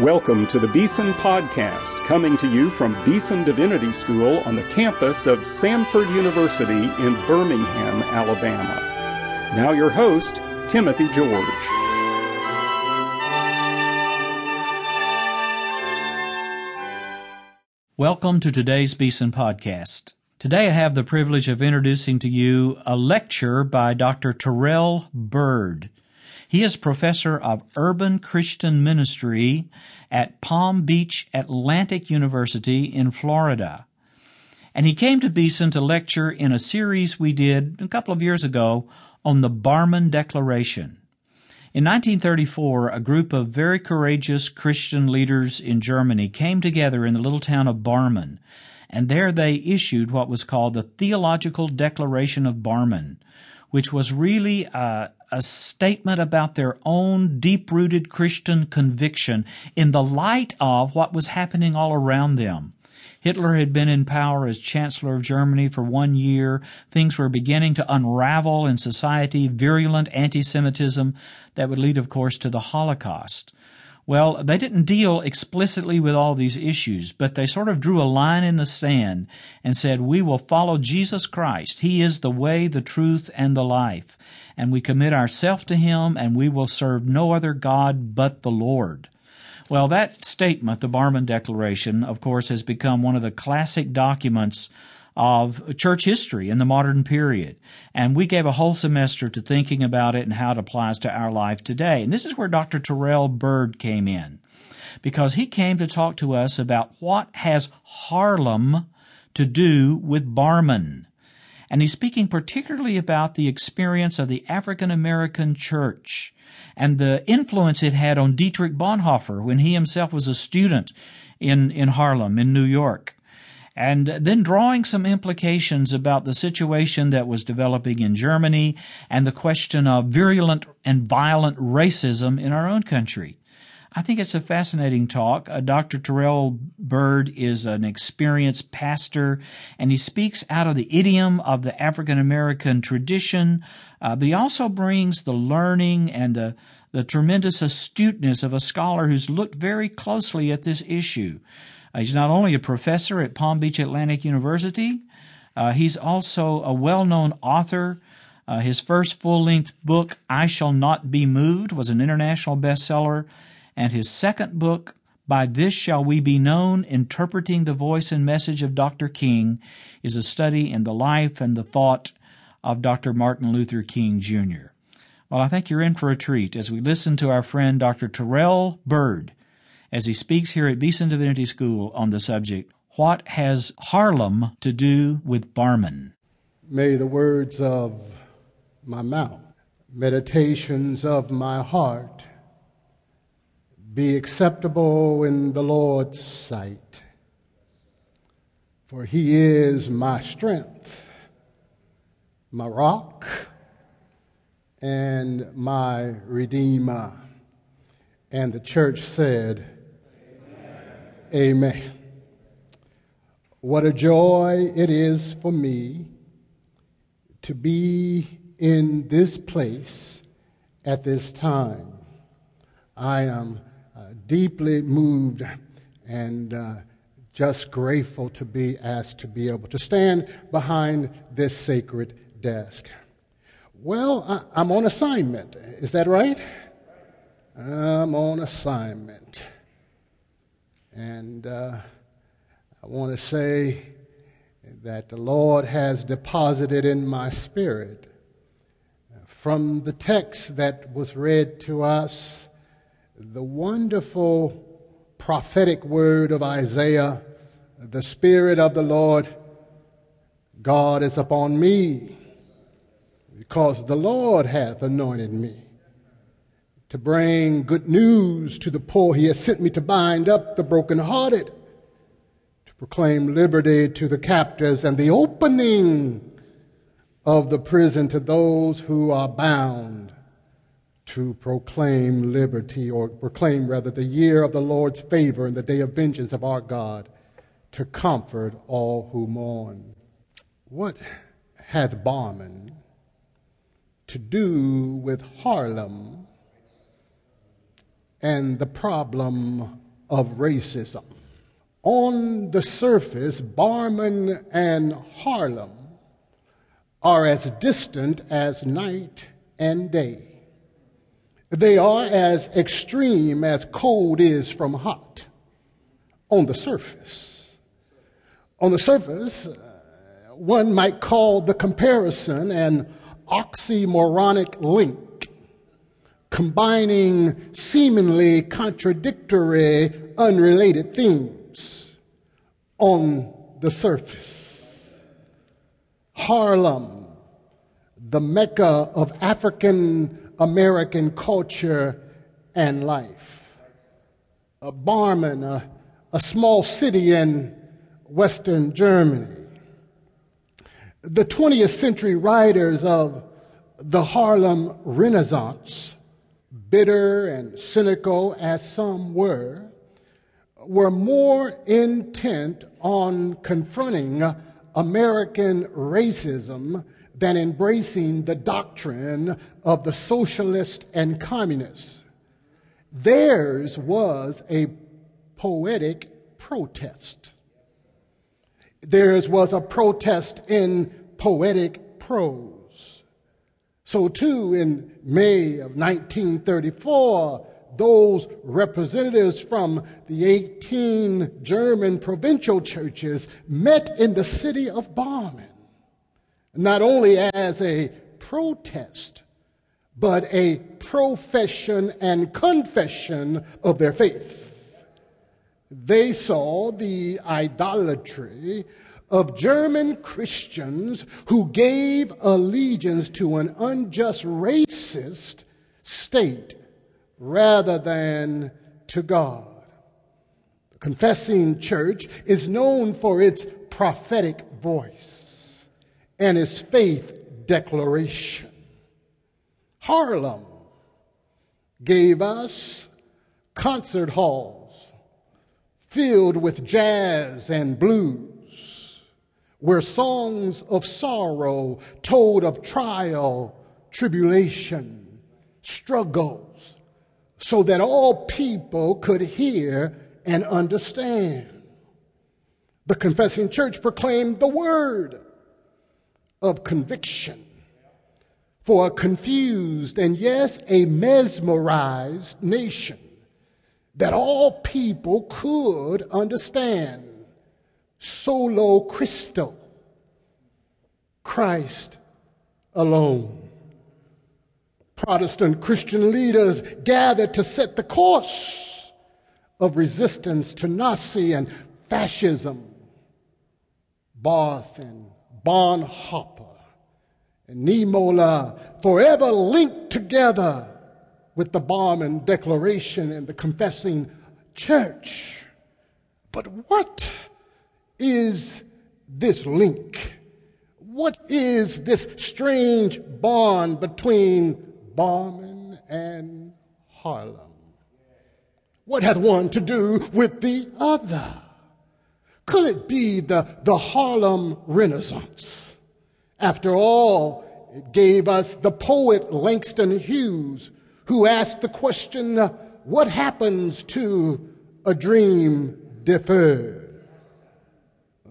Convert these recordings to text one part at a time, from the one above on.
Welcome to the Beeson Podcast, coming to you from Beeson Divinity School on the campus of Samford University in Birmingham, Alabama. Now, your host, Timothy George. Welcome to today's Beeson Podcast. Today I have the privilege of introducing to you a lecture by Dr. Terrell Byrd. He is professor of urban Christian ministry at Palm Beach Atlantic University in Florida. And he came to Beeson to lecture in a series we did a couple of years ago on the Barmen Declaration. In 1934, a group of very courageous Christian leaders in Germany came together in the little town of Barmen, and there they issued what was called the Theological Declaration of Barmen, which was really a, a statement about their own deep rooted Christian conviction in the light of what was happening all around them. Hitler had been in power as Chancellor of Germany for one year. Things were beginning to unravel in society, virulent anti Semitism that would lead, of course, to the Holocaust. Well, they didn't deal explicitly with all these issues, but they sort of drew a line in the sand and said, We will follow Jesus Christ. He is the way, the truth, and the life. And we commit ourselves to Him, and we will serve no other God but the Lord. Well, that statement, the Barmen Declaration, of course, has become one of the classic documents of church history in the modern period. And we gave a whole semester to thinking about it and how it applies to our life today. And this is where Dr. Terrell Bird came in because he came to talk to us about what has Harlem to do with Barmen. And he's speaking particularly about the experience of the African American church and the influence it had on Dietrich Bonhoeffer when he himself was a student in, in Harlem, in New York. And then drawing some implications about the situation that was developing in Germany and the question of virulent and violent racism in our own country. I think it's a fascinating talk. Uh, Dr. Terrell Bird is an experienced pastor, and he speaks out of the idiom of the African American tradition, uh, but he also brings the learning and the, the tremendous astuteness of a scholar who's looked very closely at this issue. Uh, he's not only a professor at Palm Beach Atlantic University, uh, he's also a well known author. Uh, his first full length book, I Shall Not Be Moved, was an international bestseller and his second book, By This Shall We Be Known Interpreting the Voice and Message of Dr. King, is a study in the life and the thought of Dr. Martin Luther King Jr. Well, I think you're in for a treat as we listen to our friend Dr. Terrell Bird as he speaks here at Beeson Divinity School on the subject What has Harlem to do with Barmen? May the words of my mouth, meditations of my heart, be acceptable in the Lord's sight. For he is my strength, my rock, and my redeemer. And the church said, Amen. Amen. What a joy it is for me to be in this place at this time. I am deeply moved and uh, just grateful to be asked to be able to stand behind this sacred desk. Well, I, am on assignment. Is that right? I'm on assignment. And uh, I want to say that the Lord has deposited in my spirit from the text that was read to us the wonderful prophetic word of Isaiah the Spirit of the Lord God is upon me, because the Lord hath anointed me to bring good news to the poor. He has sent me to bind up the brokenhearted, to proclaim liberty to the captives, and the opening of the prison to those who are bound to proclaim liberty, or proclaim rather the year of the Lord's favor and the day of vengeance of our God, to comfort all who mourn. What hath Barmen to do with Harlem and the problem of racism. On the surface, Barmen and Harlem are as distant as night and day. They are as extreme as cold is from hot on the surface. On the surface, uh, one might call the comparison an oxymoronic link, combining seemingly contradictory, unrelated themes on the surface. Harlem, the mecca of African American culture and life. A Barmen, a, a small city in Western Germany. The 20th century writers of the Harlem Renaissance, bitter and cynical as some were, were more intent on confronting American racism than embracing the doctrine of the socialist and communists. Theirs was a poetic protest. Theirs was a protest in poetic prose. So, too, in May of 1934, those representatives from the 18 German provincial churches met in the city of Barmen, not only as a protest, but a profession and confession of their faith. They saw the idolatry of German Christians who gave allegiance to an unjust racist state rather than to God. The confessing church is known for its prophetic voice and his faith declaration. Harlem gave us concert halls filled with jazz and blues, where songs of sorrow told of trial, tribulation, struggles, so that all people could hear and understand. The confessing church proclaimed the word of conviction for a confused and, yes, a mesmerized nation that all people could understand. Solo Christo, Christ alone. Protestant Christian leaders gathered to set the course of resistance to Nazi and fascism. Barth and Bonhoeffer and Niemöller uh, forever linked together with the Barmen Declaration and the confessing church. But what is this link? What is this strange bond between Barmen and Harlem? What hath one to do with the other? Could it be the, the Harlem Renaissance? After all, it gave us the poet Langston Hughes who asked the question, What happens to a dream deferred?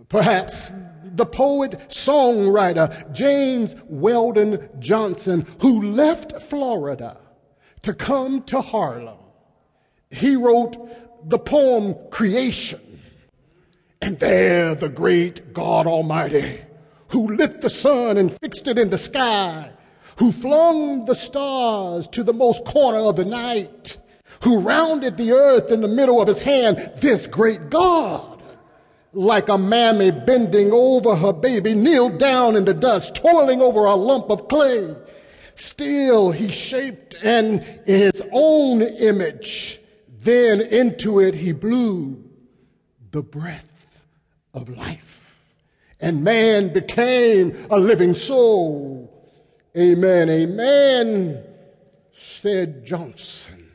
Perhaps the poet songwriter James Weldon Johnson, who left Florida to come to Harlem, he wrote the poem Creation. And there the great God Almighty, who lit the sun and fixed it in the sky, who flung the stars to the most corner of the night, who rounded the earth in the middle of his hand, this great God, like a mammy bending over her baby, kneeled down in the dust, toiling over a lump of clay. Still, he shaped in his own image. Then into it he blew the breath of life. And man became a living soul. Amen, amen, said Johnson.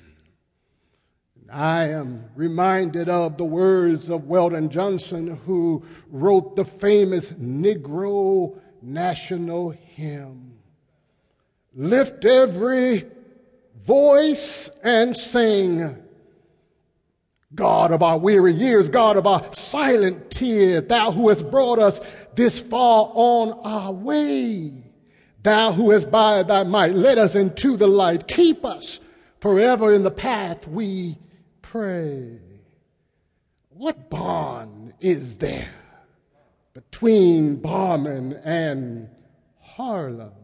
I am reminded of the words of Weldon Johnson, who wrote the famous Negro national hymn. Lift every voice and sing. God of our weary years, God of our silent tears, thou who hast brought us this far on our way. Thou who hast by thy might led us into the light, keep us forever in the path we pray. What bond is there between Barmen and Harlem?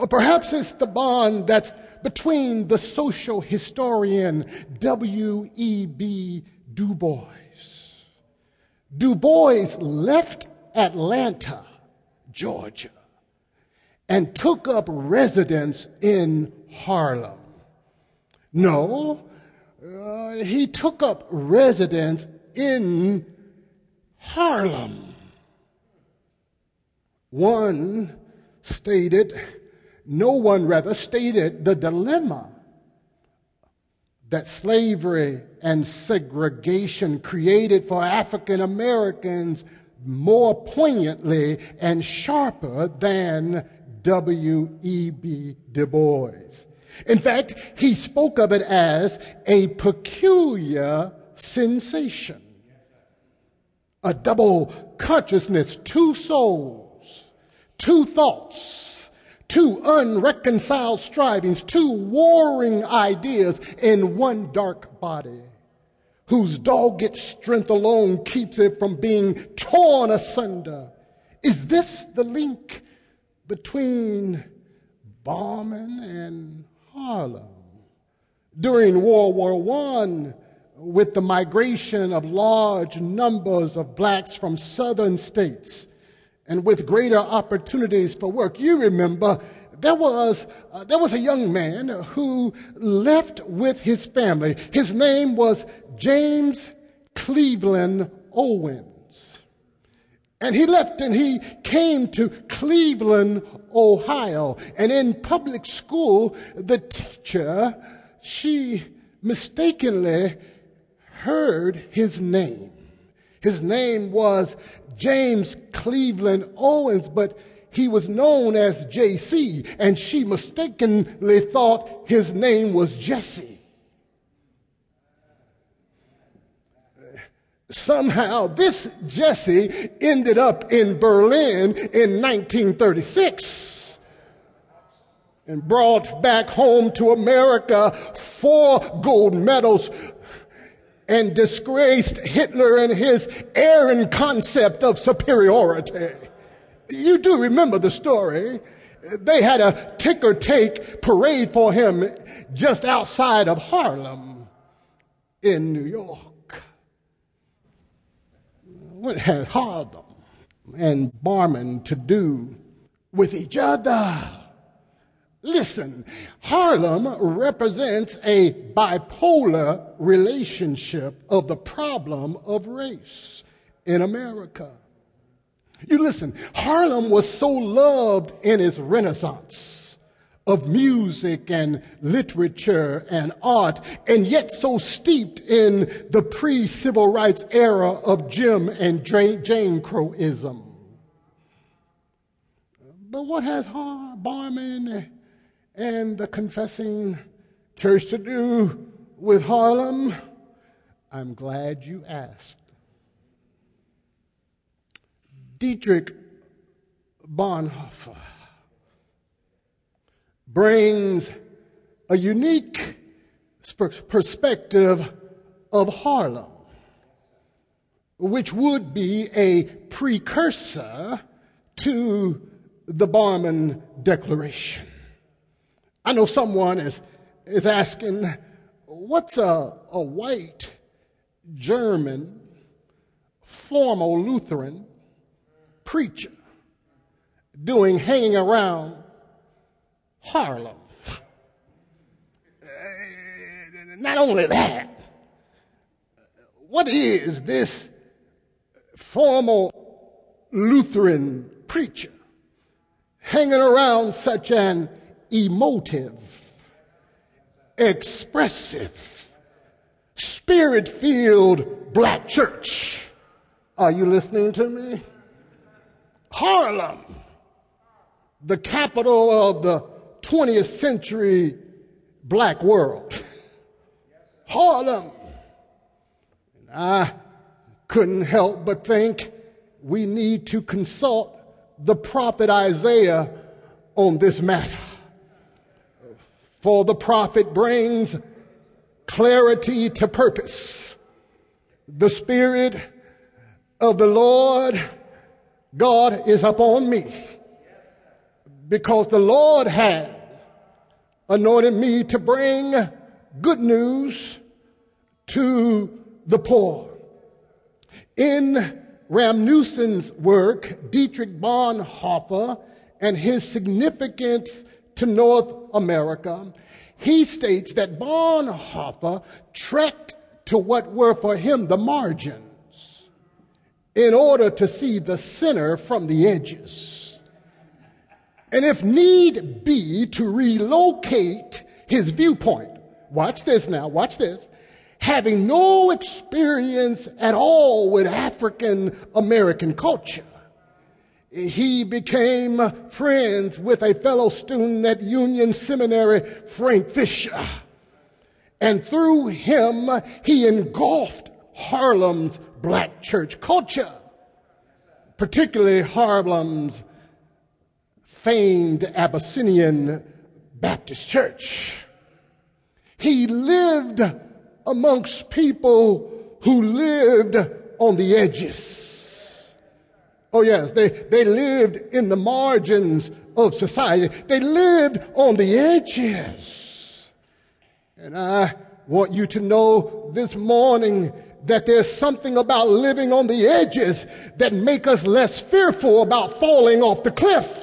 Or perhaps it's the bond that's between the social historian W.E.B. Du Bois. Du Bois left Atlanta, Georgia, and took up residence in Harlem. No, uh, he took up residence in Harlem. One stated, no one rather stated the dilemma that slavery and segregation created for African Americans more poignantly and sharper than W.E.B. Du Bois. In fact, he spoke of it as a peculiar sensation, a double consciousness, two souls, two thoughts, two unreconciled strivings, two warring ideas in one dark body, whose dogged strength alone keeps it from being torn asunder. Is this the link between Barmen and Harlem. During World War I, with the migration of large numbers of blacks from southern states and with greater opportunities for work, you remember there was, uh, there was a young man who left with his family. His name was James Cleveland Owens. And he left and he came to Cleveland, Ohio. And in public school, the teacher, she mistakenly heard his name. His name was James Cleveland Owens, but he was known as JC, and she mistakenly thought his name was Jesse. Somehow, this Jesse ended up in Berlin in 1936 and brought back home to America four gold medals and disgraced Hitler and his Aryan concept of superiority. You do remember the story. They had a ticker take parade for him just outside of Harlem in New York what had Harlem and Barmen to do with each other? Listen, Harlem represents a bipolar relationship of the problem of race in America. You listen, Harlem was so loved in its renaissance of music and literature and art, and yet so steeped in the pre civil rights era of Jim and Jane Crowism. But what has Barmen and the confessing church to do with Harlem? I'm glad you asked. Dietrich Bonhoeffer brings a unique perspective of Harlem, which would be a precursor to the Barmen Declaration. I know someone is, is asking, what's a, a white German formal Lutheran preacher doing hanging around Harlem. Uh, not only that, what is this formal Lutheran preacher hanging around such an emotive, expressive, spirit filled black church? Are you listening to me? Harlem, the capital of the 20th century black world. Harlem, I couldn't help but think we need to consult the prophet Isaiah on this matter. For the prophet brings clarity to purpose. The Spirit of the Lord God is upon me because the Lord had anointed me to bring good news to the poor. In Rasmussen's work, Dietrich Bonhoeffer and his significance to North America, he states that Bonhoeffer trekked to what were for him the margins in order to see the center from the edges. And if need be, to relocate his viewpoint. Watch this now, watch this. Having no experience at all with African American culture, he became friends with a fellow student at Union Seminary, Frank Fisher. And through him, he engulfed Harlem's black church culture, particularly Harlem's famed Abyssinian Baptist church. He lived amongst people who lived on the edges. Oh, yes, they, they lived in the margins of society. They lived on the edges. And I want you to know this morning that there's something about living on the edges that make us less fearful about falling off the cliff.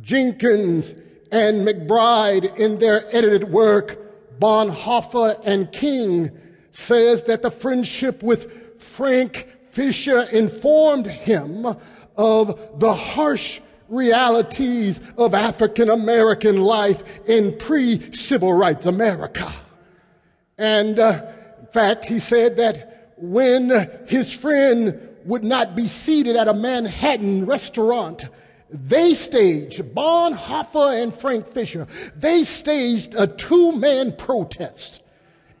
Jenkins and McBride in their edited work, Bonhoeffer and King says that the friendship with Frank Fisher informed him of the harsh realities of African American life in pre civil rights America. And uh, in fact, he said that when his friend would not be seated at a Manhattan restaurant, they staged, Bonhoeffer and Frank Fisher, they staged a two man protest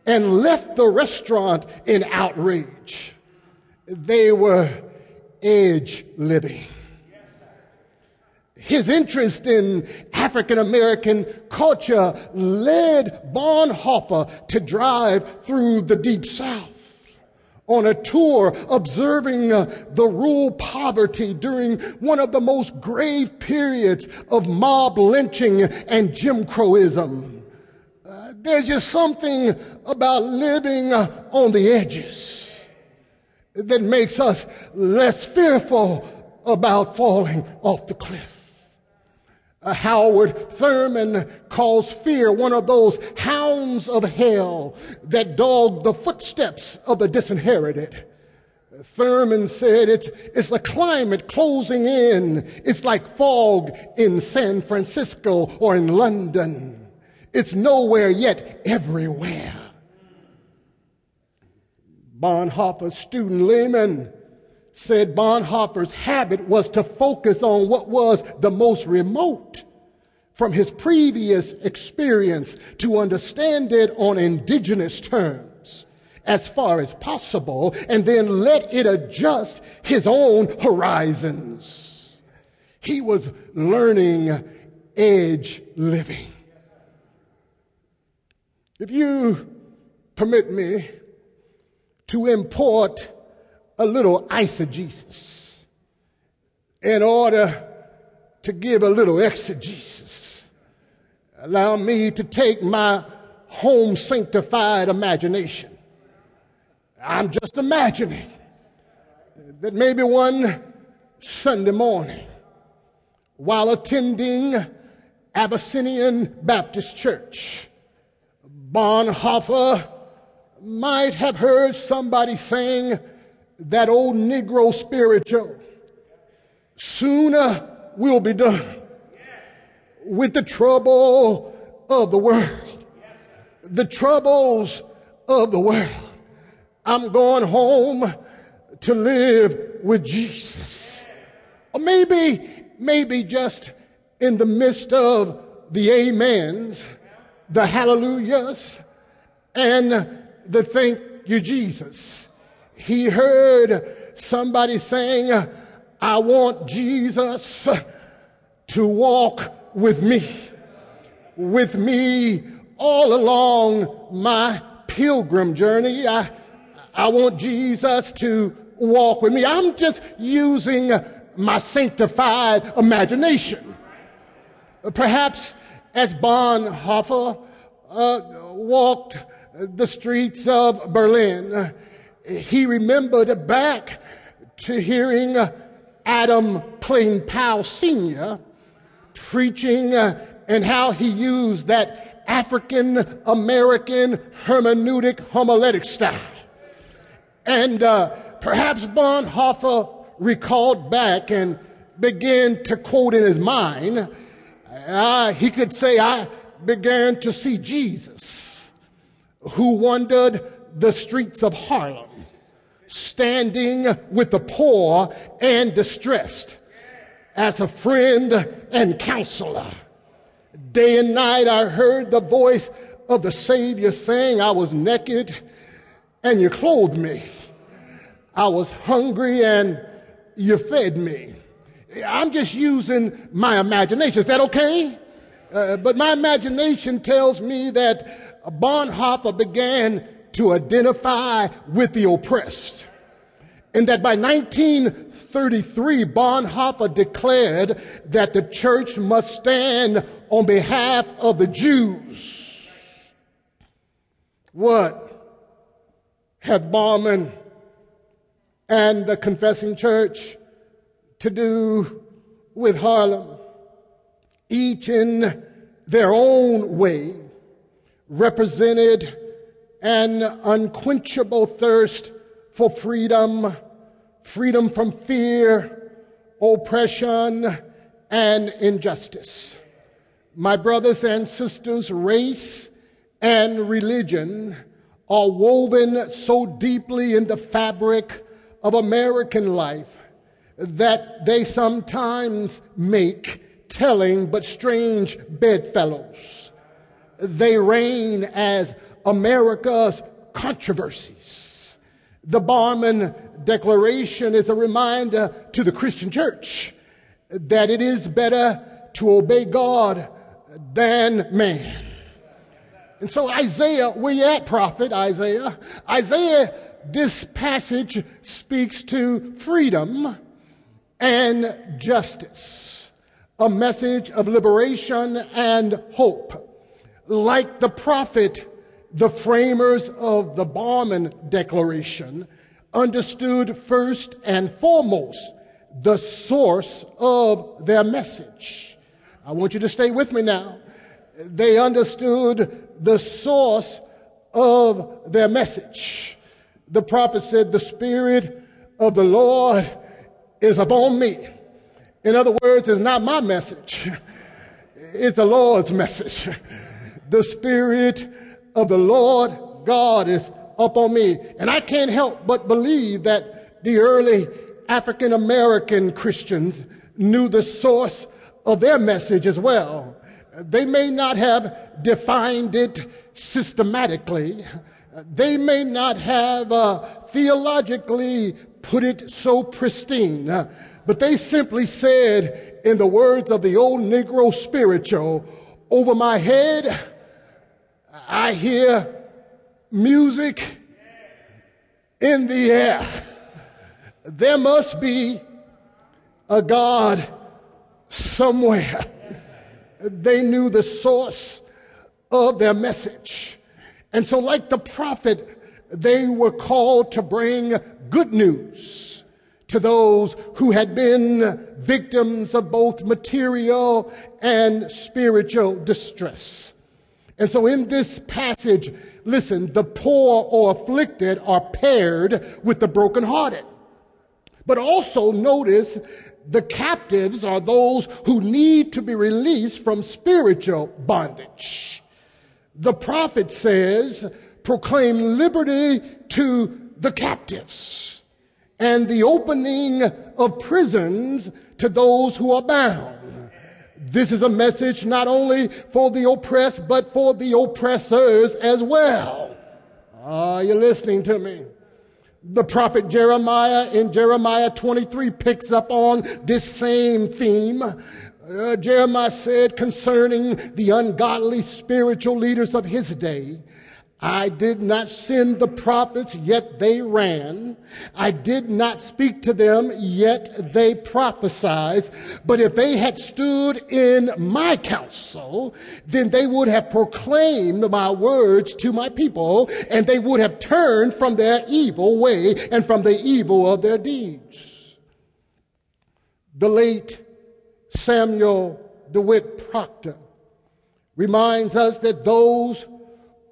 and left the restaurant in outrage. They were edge living. His interest in African American culture led Bonhoeffer to drive through the Deep South on a tour observing uh, the rural poverty during one of the most grave periods of mob lynching and Jim Crowism. There's just something about living on the edges that makes us less fearful about falling off the cliff. Uh, Howard Thurman calls fear one of those hounds of hell that dog the footsteps of the disinherited. Thurman said it's, it's the climate closing in. It's like fog in San Francisco or in London. It's nowhere yet everywhere. Bonhoeffer's student Lehmann said Bonhoeffer's habit was to focus on what was the most remote from his previous experience to understand it on indigenous terms as far as possible and then let it adjust his own horizons. He was learning edge living. If you permit me to import a little eisegesis in order to give a little exegesis. Allow me to take my home sanctified imagination. I'm just imagining that maybe one Sunday morning, while attending Abyssinian Baptist Church, Bonhoeffer might have heard somebody saying, that old Negro spiritual. Sooner we'll be done with the trouble of the world. The troubles of the world. I'm going home to live with Jesus. Or maybe, maybe just in the midst of the amens, the hallelujahs, and the thank you, Jesus. He heard somebody saying, I want Jesus to walk with me, with me all along my pilgrim journey. I, I want Jesus to walk with me. I'm just using my sanctified imagination. Perhaps as Bonhoeffer uh, walked the streets of Berlin, he remembered back to hearing Adam Clayton Powell Sr. preaching uh, and how he used that African American hermeneutic homiletic style. And uh, perhaps Bonhoeffer recalled back and began to quote in his mind. Uh, he could say, I began to see Jesus who wandered the streets of Harlem, standing with the poor and distressed as a friend and counselor. Day and night I heard the voice of the Savior saying, I was naked and you clothed me. I was hungry and you fed me. I'm just using my imagination. Is that okay? Uh, but my imagination tells me that Bonhoeffer began to identify with the oppressed. And that by 1933, Bonhoeffer declared that the church must stand on behalf of the Jews. What have Barmen and the confessing church to do with Harlem? Each in their own way represented an unquenchable thirst for freedom, freedom from fear, oppression, and injustice. My brothers and sisters, race and religion are woven so deeply in the fabric of American life that they sometimes make telling but strange bedfellows. They reign as America's controversies. The Barmen Declaration is a reminder to the Christian church that it is better to obey God than man. And so Isaiah, where you at, prophet Isaiah? Isaiah, this passage speaks to freedom and justice, a message of liberation and hope. Like the prophet, the framers of the Barmen Declaration understood first and foremost the source of their message. I want you to stay with me now. They understood the source of their message. The prophet said, The Spirit of the Lord is upon me. In other words, it's not my message, it's the Lord's message. The Spirit of the Lord God is upon me. And I can't help but believe that the early African American Christians knew the source of their message as well. They may not have defined it systematically. They may not have uh, theologically put it so pristine, but they simply said, in the words of the old Negro spiritual, over my head, I hear music in the air. There must be a God somewhere. They knew the source of their message. And so, like the prophet, they were called to bring good news to those who had been victims of both material and spiritual distress. And so in this passage, listen, the poor or afflicted are paired with the brokenhearted. But also notice the captives are those who need to be released from spiritual bondage. The prophet says, proclaim liberty to the captives and the opening of prisons to those who are bound. This is a message not only for the oppressed, but for the oppressors as well. Are you listening to me? The prophet Jeremiah in Jeremiah 23 picks up on this same theme. Uh, Jeremiah said concerning the ungodly spiritual leaders of his day, I did not send the prophets, yet they ran. I did not speak to them, yet they prophesied. But if they had stood in my counsel, then they would have proclaimed my words to my people, and they would have turned from their evil way and from the evil of their deeds. The late Samuel DeWitt Proctor reminds us that those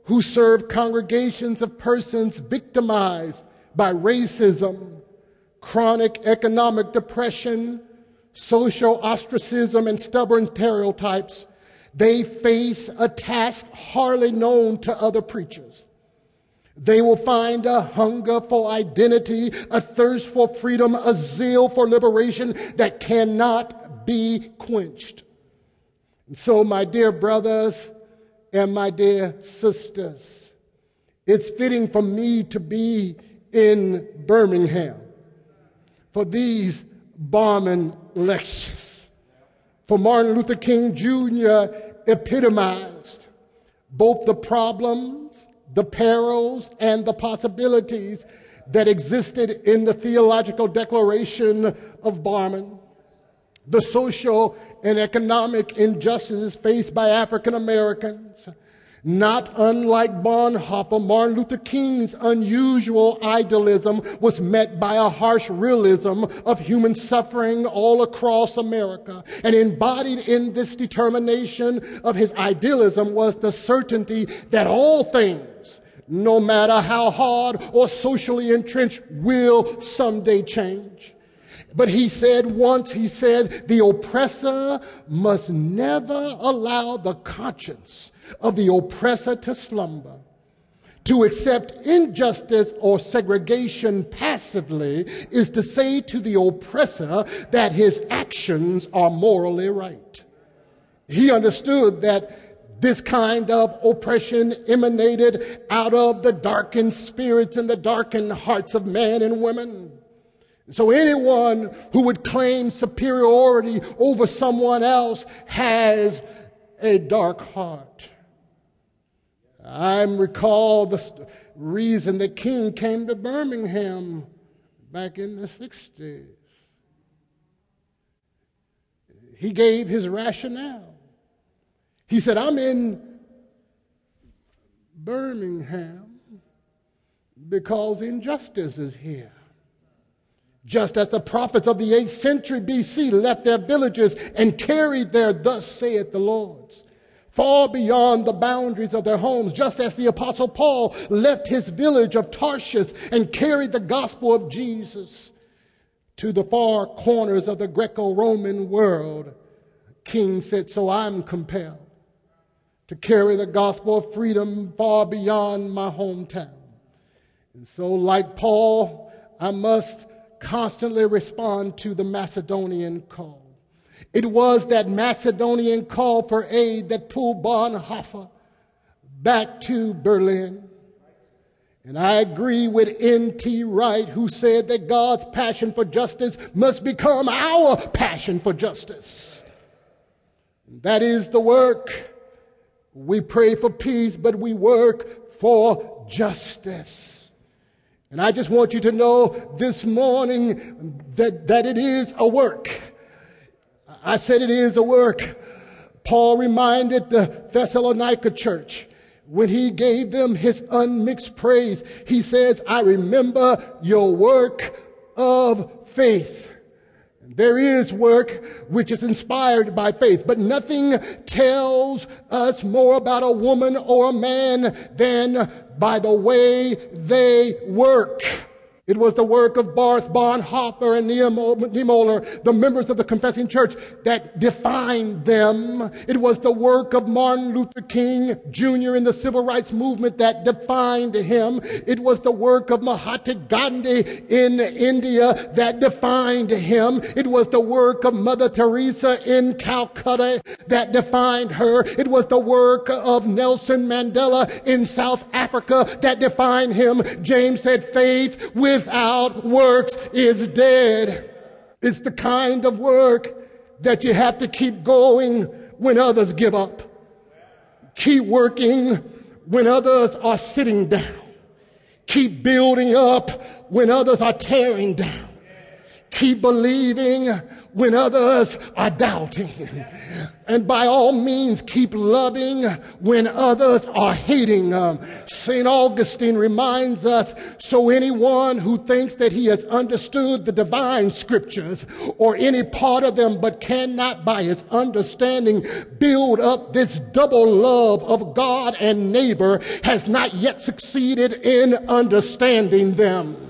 who serve congregations of persons victimized by racism, chronic economic depression, social ostracism, and stubborn stereotypes, they face a task hardly known to other preachers. They will find a hunger for identity, a thirst for freedom, a zeal for liberation that cannot be quenched. And so, my dear brothers, and my dear sisters, it's fitting for me to be in Birmingham for these Barmen lectures. For Martin Luther King Jr. epitomized both the problems, the perils, and the possibilities that existed in the theological declaration of Barmen. The social and economic injustices faced by African Americans not unlike Bonhoeffer, Martin Luther King's unusual idealism was met by a harsh realism of human suffering all across America. And embodied in this determination of his idealism was the certainty that all things, no matter how hard or socially entrenched, will someday change. But he said once, he said, the oppressor must never allow the conscience of the oppressor to slumber. To accept injustice or segregation passively is to say to the oppressor that his actions are morally right. He understood that this kind of oppression emanated out of the darkened spirits and the darkened hearts of men and women. So anyone who would claim superiority over someone else has a dark heart. I recall the reason that King came to Birmingham back in the 60s. He gave his rationale. He said, I'm in Birmingham because injustice is here. Just as the prophets of the 8th century BC left their villages and carried their thus saith the Lord far beyond the boundaries of their homes, just as the apostle Paul left his village of Tarshish and carried the gospel of Jesus to the far corners of the Greco-Roman world. King said, so I'm compelled to carry the gospel of freedom far beyond my hometown. And so like Paul, I must constantly respond to the Macedonian call. It was that Macedonian call for aid that pulled Bonhoeffer back to Berlin. And I agree with N.T. Wright, who said that God's passion for justice must become our passion for justice. That is the work. We pray for peace, but we work for justice. And I just want you to know this morning that, that it is a work. I said it is a work. Paul reminded the Thessalonica church when he gave them his unmixed praise. He says, I remember your work of faith. There is work which is inspired by faith, but nothing tells us more about a woman or a man than by the way they work. It was the work of Barth Bonhoeffer and Niemöller, the members of the Confessing Church, that defined them. It was the work of Martin Luther King Jr. in the Civil Rights Movement that defined him. It was the work of Mahatma Gandhi in India that defined him. It was the work of Mother Teresa in Calcutta that defined her. It was the work of Nelson Mandela in South Africa that defined him. James said, faith with without works is dead. It's the kind of work that you have to keep going when others give up. Keep working when others are sitting down. Keep building up when others are tearing down. Keep believing when others are doubting. And by all means, keep loving when others are hating. Um, St. Augustine reminds us, so anyone who thinks that he has understood the divine scriptures or any part of them, but cannot by his understanding build up this double love of God and neighbor has not yet succeeded in understanding them.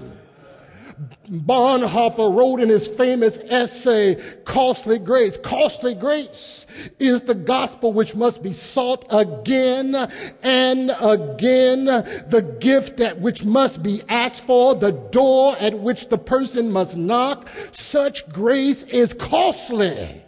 Bonhoeffer wrote in his famous essay, Costly Grace. Costly grace is the gospel which must be sought again and again. The gift that which must be asked for, the door at which the person must knock. Such grace is costly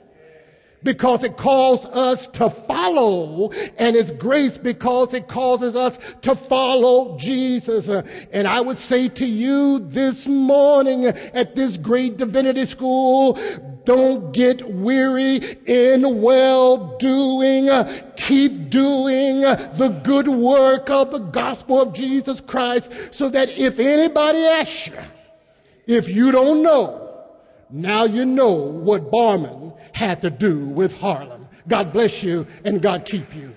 because it calls us to follow and it's grace because it causes us to follow Jesus. And I would say to you this morning at this great divinity school, don't get weary in well doing. Keep doing the good work of the gospel of Jesus Christ so that if anybody asks you, if you don't know, now you know what Barmen had to do with Harlem. God bless you and God keep you.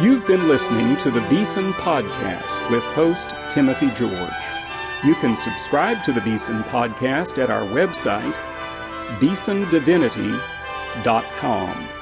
You've been listening to the Beeson Podcast with host Timothy George. You can subscribe to the Beeson Podcast at our website, beesondivinity.com.